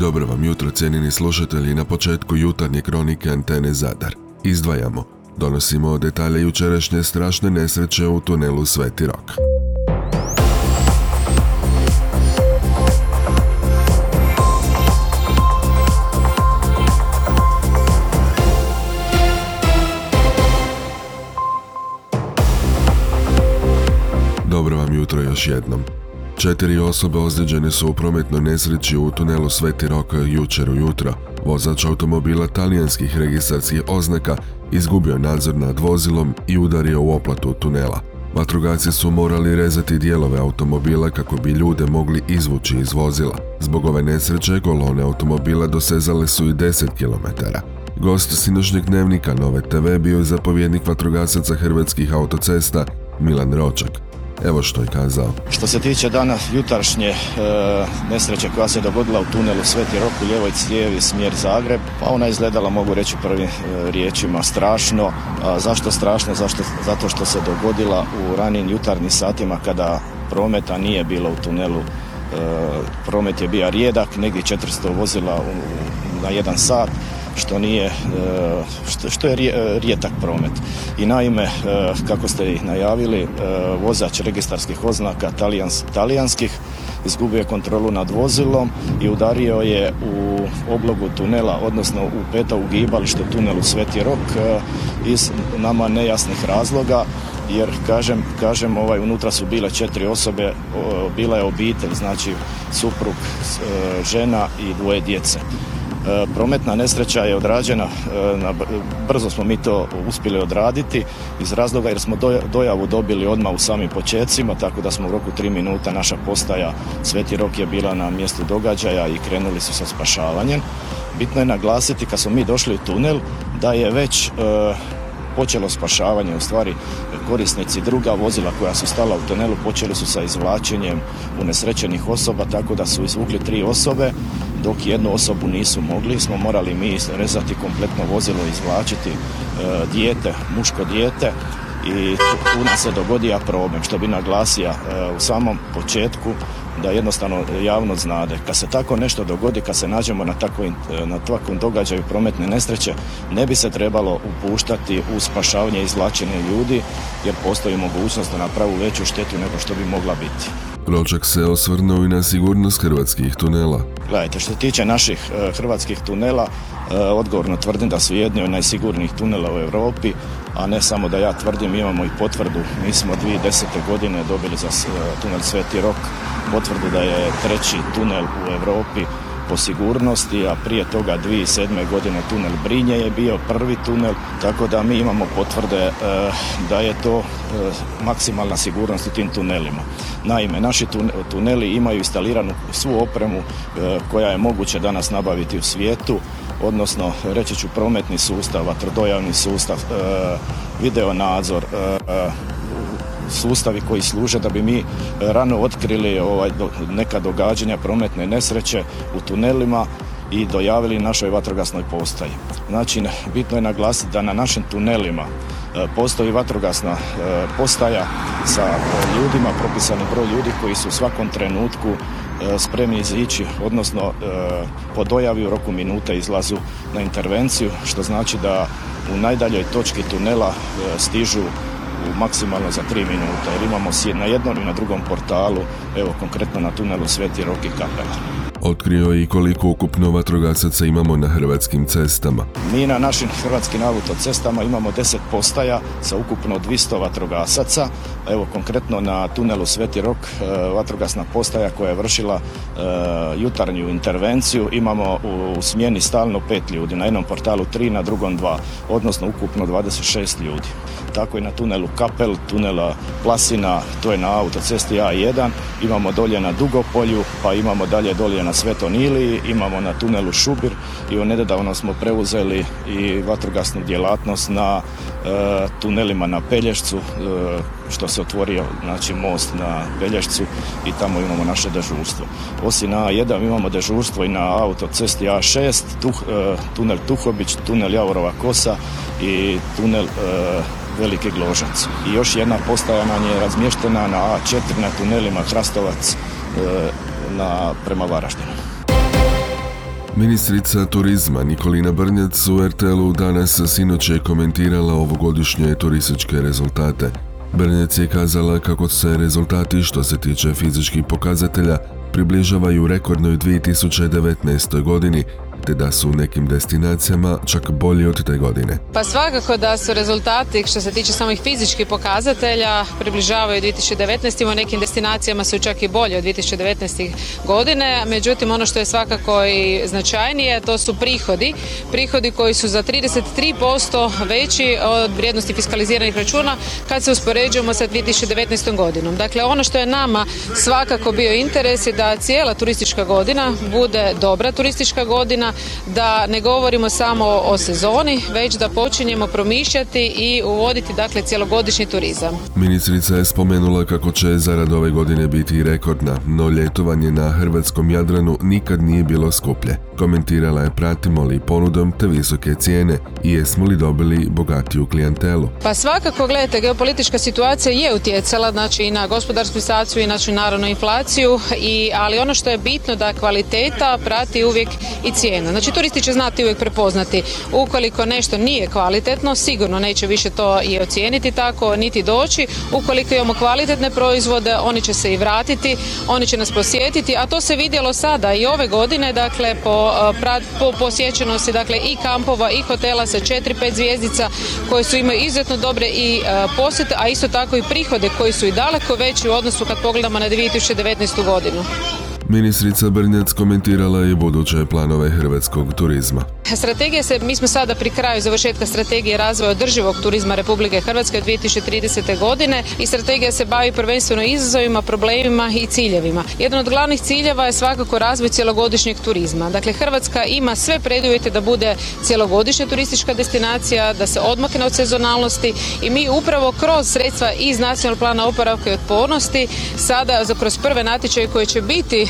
Dobro vam jutro, cijenjeni slušatelji, na početku jutarnje kronike Antene Zadar. Izdvajamo. Donosimo detalje jučerašnje strašne nesreće u tunelu Sveti Rok. Dobro vam jutro još jednom. Četiri osobe ozlijeđene su u prometnoj nesreći u tunelu Sveti Rok jučer ujutro. Vozač automobila talijanskih registarskih oznaka izgubio nadzor nad vozilom i udario u oplatu tunela. Vatrogasci su morali rezati dijelove automobila kako bi ljude mogli izvući iz vozila. Zbog ove nesreće kolone automobila dosezale su i 10 km. Gost sinošnjeg dnevnika Nove TV bio je zapovjednik vatrogasaca Hrvatskih autocesta Milan Ročak. Evo što je kazao. Što se tiče dana jutaršnje e, nesreće koja se dogodila u tunelu Sveti Rok u ljevoj cijevi smjer Zagreb, pa ona je izgledala, mogu reći prvim e, riječima, strašno. A zašto strašno? Zašto, zato što se dogodila u ranim jutarnjim satima kada prometa nije bilo u tunelu. E, promet je bio rijedak, negdje 400 vozila u, na jedan sat što nije e, što, je rijedak promet. I naime, e, kako ste i najavili, e, vozač registarskih oznaka talijans, talijanskih izgubio je kontrolu nad vozilom i udario je u oblogu tunela, odnosno u peta ugibalište tunelu Sveti Rok iz nama nejasnih razloga jer kažem, kažem ovaj, unutra su bile četiri osobe, bila je obitelj, znači suprug, žena i dvoje djece. E, prometna nesreća je odrađena, e, brzo smo mi to uspjeli odraditi iz razloga jer smo dojavu dobili odmah u samim počecima, tako da smo u roku tri minuta naša postaja Sveti Rok je bila na mjestu događaja i krenuli su sa spašavanjem. Bitno je naglasiti kad smo mi došli u tunel da je već e, počelo spašavanje, u stvari korisnici druga vozila koja su stala u tunelu počeli su sa izvlačenjem unesrećenih osoba, tako da su izvukli tri osobe, dok jednu osobu nisu mogli, smo morali mi rezati kompletno vozilo, izvlačiti e, dijete, muško dijete i tu nas se dogodio problem, što bi naglasio e, u samom početku da jednostavno javnost znade. Kad se tako nešto dogodi, kad se nađemo na takvom, na takvom događaju prometne nesreće, ne bi se trebalo upuštati u spašavanje i izvlačenje ljudi, jer postoji mogućnost da napravu veću štetu nego što bi mogla biti. Ročak se osvrnuo i na sigurnost hrvatskih tunela. Gledajte, što se tiče naših e, hrvatskih tunela, e, odgovorno tvrdim da su jedni od najsigurnijih tunela u Europi, a ne samo da ja tvrdim, imamo i potvrdu. Mi smo 2010. godine dobili za e, tunel Sveti Rok potvrdu da je treći tunel u Europi po sigurnosti, a prije toga 2007. godine tunel Brinje je bio prvi tunel, tako da mi imamo potvrde e, da je to e, maksimalna sigurnost u tim tunelima. Naime, naši tuneli imaju instaliranu svu opremu e, koja je moguće danas nabaviti u svijetu, odnosno reći ću prometni sustav, vatrodojavni sustav, video nadzor, sustavi koji služe da bi mi e, rano otkrili ovaj, neka događanja prometne nesreće u tunelima i dojavili našoj vatrogasnoj postaji. Znači, bitno je naglasiti da na našim tunelima e, postoji vatrogasna e, postaja sa ljudima, propisani broj ljudi koji su u svakom trenutku spremni izići, odnosno po dojavi u roku minuta izlazu na intervenciju, što znači da u najdaljoj točki tunela stižu maksimalno za 3 minuta jer imamo na jednom i na drugom portalu, evo konkretno na tunelu Sveti Rok i Kapela. Otkrio i koliko ukupno vatrogasaca imamo na hrvatskim cestama. Mi na našim hrvatskim autocestama imamo 10 postaja sa ukupno 200 vatrogasaca. Evo konkretno na tunelu Sveti Rok e, vatrogasna postaja koja je vršila e, jutarnju intervenciju imamo u, smjeni stalno pet ljudi, na jednom portalu 3, na drugom 2, odnosno ukupno 26 ljudi. Tako i na tunelu Kapel, tunela Plasina, to je na autocesti A1, imamo dolje na Dugopolju, pa imamo dalje dolje na na Sveton imamo na tunelu Šubir i nedavno smo preuzeli i vatrogasnu djelatnost na e, tunelima na Pelješcu, e, što se otvorio znači, most na Pelješcu i tamo imamo naše dežurstvo. Osim na A1 imamo dežurstvo i na autocesti A6, e, tunel Tuhobić, tunel Javorova Kosa i tunel Veliki Gložac. I još jedna postaja nam je razmještena na A4 na tunelima Hrastovac na, prema Varaždinu. Ministrica turizma Nikolina Brnjac u RTL-u danas sinoć je komentirala ovogodišnje turističke rezultate. Brnjac je kazala kako se rezultati što se tiče fizičkih pokazatelja približavaju rekordnoj 2019. godini te da su u nekim destinacijama čak bolji od te godine. Pa svakako da su rezultati što se tiče samih fizičkih pokazatelja približavaju 2019. U nekim destinacijama su čak i bolji od 2019. godine. Međutim, ono što je svakako i značajnije, to su prihodi. Prihodi koji su za 33% veći od vrijednosti fiskaliziranih računa kad se uspoređujemo sa 2019. godinom. Dakle, ono što je nama svakako bio interes je da cijela turistička godina bude dobra turistička godina, da ne govorimo samo o sezoni, već da počinjemo promišljati i uvoditi dakle cjelogodišnji turizam. Ministrica je spomenula kako će zarad ove godine biti rekordna, no ljetovanje na hrvatskom Jadranu nikad nije bilo skuplje. Komentirala je pratimo li ponudom te visoke cijene i jesmo li dobili bogatiju klijentelu. Pa svakako, gledajte, geopolitička situacija je utjecala znači, i na gospodarsku situaciju i znači, naravno inflaciju, i, ali ono što je bitno da kvaliteta prati uvijek i cijenu cijena. Znači turisti će znati uvijek prepoznati ukoliko nešto nije kvalitetno, sigurno neće više to i ocijeniti tako, niti doći. Ukoliko imamo kvalitetne proizvode, oni će se i vratiti, oni će nas posjetiti, a to se vidjelo sada i ove godine, dakle po, po posjećenosti dakle i kampova i hotela sa 4-5 zvijezdica koji su imaju izuzetno dobre i posjete, a isto tako i prihode koji su i daleko veći u odnosu kad pogledamo na 2019. godinu. Ministrica Brnjac komentirala i buduće planove hrvatskog turizma. Strategija se, mi smo sada pri kraju završetka strategije razvoja održivog turizma Republike Hrvatske od 2030. godine i strategija se bavi prvenstveno izazovima, problemima i ciljevima. Jedan od glavnih ciljeva je svakako razvoj cjelogodišnjeg turizma. Dakle, Hrvatska ima sve preduvjete da bude cjelogodišnja turistička destinacija, da se odmakne od sezonalnosti i mi upravo kroz sredstva iz nacionalnog plana oporavka i otpornosti sada kroz prve natječaje koje će biti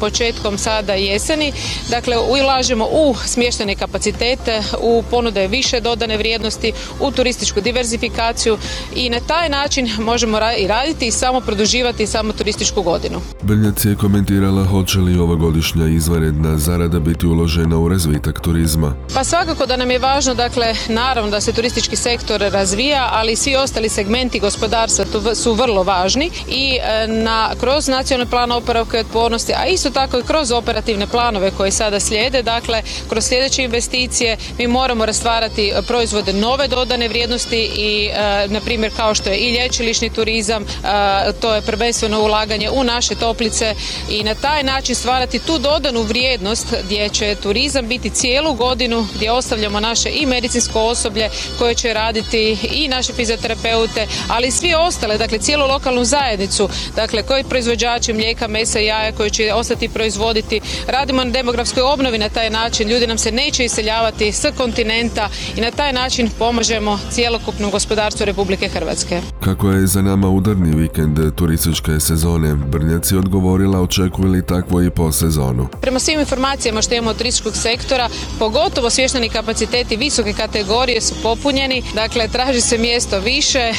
početkom sada jeseni. Dakle, ulažemo u smještene kapacitete, u ponude više dodane vrijednosti, u turističku diverzifikaciju i na taj način možemo i raditi i samo produživati samo turističku godinu. Brnjac je komentirala hoće li ova godišnja izvanredna zarada biti uložena u razvitak turizma. Pa svakako da nam je važno, dakle, naravno da se turistički sektor razvija, ali svi ostali segmenti gospodarstva su vrlo važni i e, na, kroz nacionalni plan oporavka i otpornosti a isto tako i kroz operativne planove koji sada slijede, dakle kroz sljedeće investicije mi moramo rastvarati proizvode nove dodane vrijednosti i e, na primjer kao što je i lječilišni turizam, e, to je prvenstveno ulaganje u naše toplice i na taj način stvarati tu dodanu vrijednost gdje će turizam biti cijelu godinu gdje ostavljamo naše i medicinsko osoblje koje će raditi i naše fizioterapeute, ali i svi ostale, dakle cijelu lokalnu zajednicu, dakle koji proizvođači mlijeka, mesa i jaja koji će će ostati proizvoditi. Radimo na demografskoj obnovi na taj način, ljudi nam se neće iseljavati s kontinenta i na taj način pomažemo cjelokupnom gospodarstvu Republike Hrvatske. Kako je za nama udarni vikend turističke sezone, Brnjac je odgovorila očekuju li takvo i po sezonu. Prema svim informacijama što imamo od turističkog sektora, pogotovo svješteni kapaciteti visoke kategorije su popunjeni, dakle traži se mjesto više.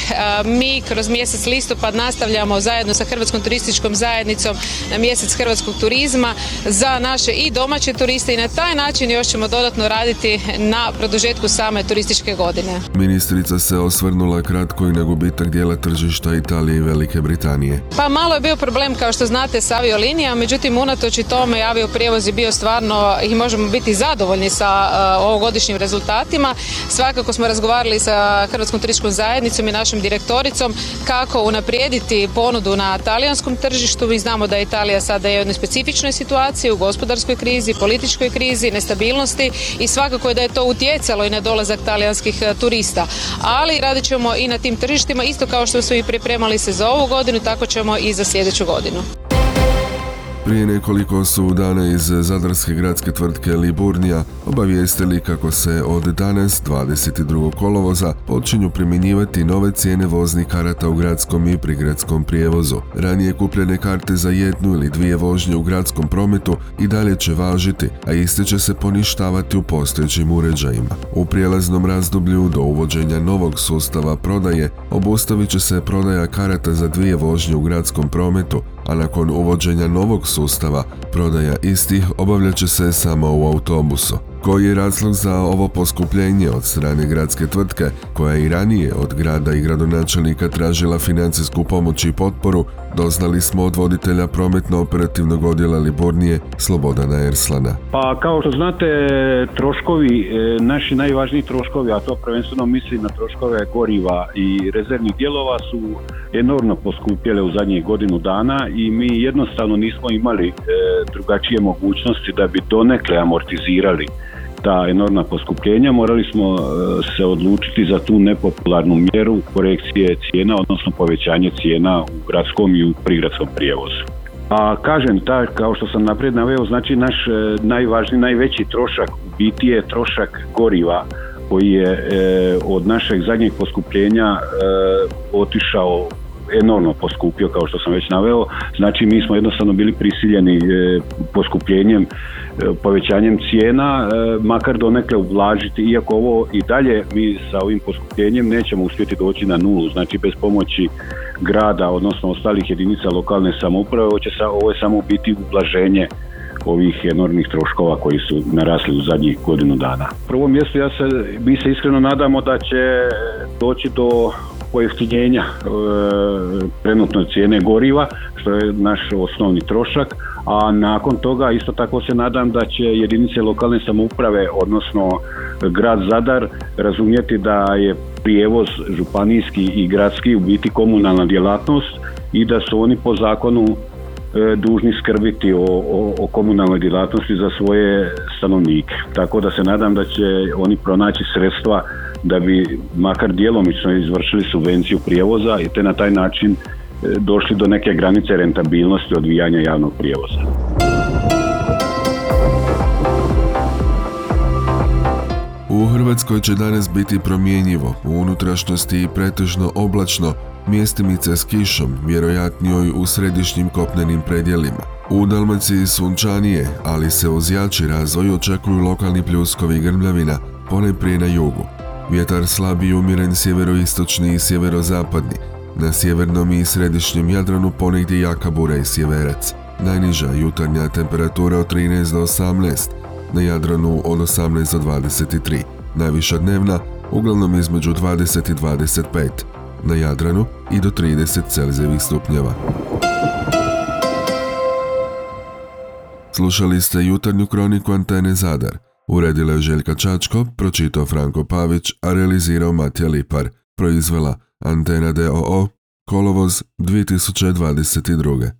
Mi kroz mjesec listopad nastavljamo zajedno sa Hrvatskom turističkom zajednicom na mjesec Hrvatskog hrvatskog turizma za naše i domaće turiste i na taj način još ćemo dodatno raditi na produžetku same turističke godine. Ministrica se osvrnula kratko i na gubitak dijela tržišta Italije i Velike Britanije. Pa malo je bio problem kao što znate sa aviolinijama, međutim unatoč i tome avioprijevoz je bio stvarno i možemo biti zadovoljni sa uh, ovogodišnjim rezultatima. Svakako smo razgovarali sa Hrvatskom turističkom zajednicom i našom direktoricom kako unaprijediti ponudu na talijanskom tržištu. Mi znamo da Italija sada je jednoj specifičnoj situaciji, u gospodarskoj krizi, političkoj krizi, nestabilnosti i svakako je da je to utjecalo i na dolazak talijanskih e, turista. Ali radit ćemo i na tim tržištima, isto kao što smo i pripremali se za ovu godinu, tako ćemo i za sljedeću godinu. Prije nekoliko su dana iz zadarske gradske tvrtke Liburnija obavijestili kako se od danas 22. kolovoza počinju primjenjivati nove cijene voznih karata u gradskom i prigradskom prijevozu. Ranije kupljene karte za jednu ili dvije vožnje u gradskom prometu i dalje će važiti, a iste će se poništavati u postojećim uređajima. U prijelaznom razdoblju do uvođenja novog sustava prodaje obustavit će se prodaja karata za dvije vožnje u gradskom prometu a nakon uvođenja novog sustava, prodaja istih obavljat će se samo u autobusu. Koji je razlog za ovo poskupljenje od strane gradske tvrtke, koja je i ranije od grada i gradonačelnika tražila financijsku pomoć i potporu, doznali smo od voditelja prometno-operativnog odjela Liburnije Slobodana Erslana. Pa kao što znate, troškovi, e, naši najvažniji troškovi, a to prvenstveno misli na troškove goriva i rezervnih dijelova su enormno poskupjele u zadnjih godinu dana i mi jednostavno nismo imali e, drugačije mogućnosti da bi donekle amortizirali ta enormna poskupljenja, morali smo e, se odlučiti za tu nepopularnu mjeru korekcije cijena, odnosno povećanje cijena u gradskom i u prigradskom prijevozu. A kažem, ta, kao što sam naprijed naveo, znači naš e, najvažniji, najveći trošak u biti je trošak goriva koji je e, od našeg zadnjeg poskupljenja otišao enormno poskupio kao što sam već naveo, znači mi smo jednostavno bili prisiljeni poskupljenjem E, povećanjem cijena, e, makar donekle ublažiti, iako ovo i dalje mi sa ovim poskupljenjem nećemo uspjeti doći na nulu, znači bez pomoći grada, odnosno ostalih jedinica lokalne samouprave, ovo, će sa, ovo je samo biti ublaženje ovih enormnih troškova koji su narasli u zadnjih godinu dana. U prvom mjestu ja se, mi se iskreno nadamo da će doći do pojeftinjenja e, trenutno cijene goriva, što je naš osnovni trošak, a nakon toga isto tako se nadam da će jedinice lokalne samouprave, odnosno grad Zadar, razumjeti da je prijevoz županijski i gradski u biti komunalna djelatnost i da su oni po zakonu dužni skrbiti o, o, o komunalnoj djelatnosti za svoje stanovnike. Tako da se nadam da će oni pronaći sredstva da bi makar djelomično izvršili subvenciju prijevoza i te na taj način došli do neke granice rentabilnosti odvijanja javnog prijevoza. U Hrvatskoj će danas biti promjenjivo, u unutrašnjosti i pretežno oblačno, mjestimice s kišom, vjerojatnijoj u središnjim kopnenim predjelima. U Dalmaciji sunčanije, ali se uz jači razvoj očekuju lokalni pljuskovi grmljavina, prije na jugu. Vjetar slab i umiren sjeveroistočni i sjeverozapadni, na sjevernom i središnjem Jadranu ponegdje jaka bura i sjeverac. Najniža jutarnja temperatura od 13 do 18, na Jadranu od 18 do 23. Najviša dnevna uglavnom između 20 i 25, na Jadranu i do 30 Celzijevih stupnjeva. Slušali ste jutarnju kroniku Antene Zadar. Uredila je Željka Čačko, pročitao Franko Pavić, a realizirao Matija Lipar. Proizvela Antena DOO, kolovoz 2022.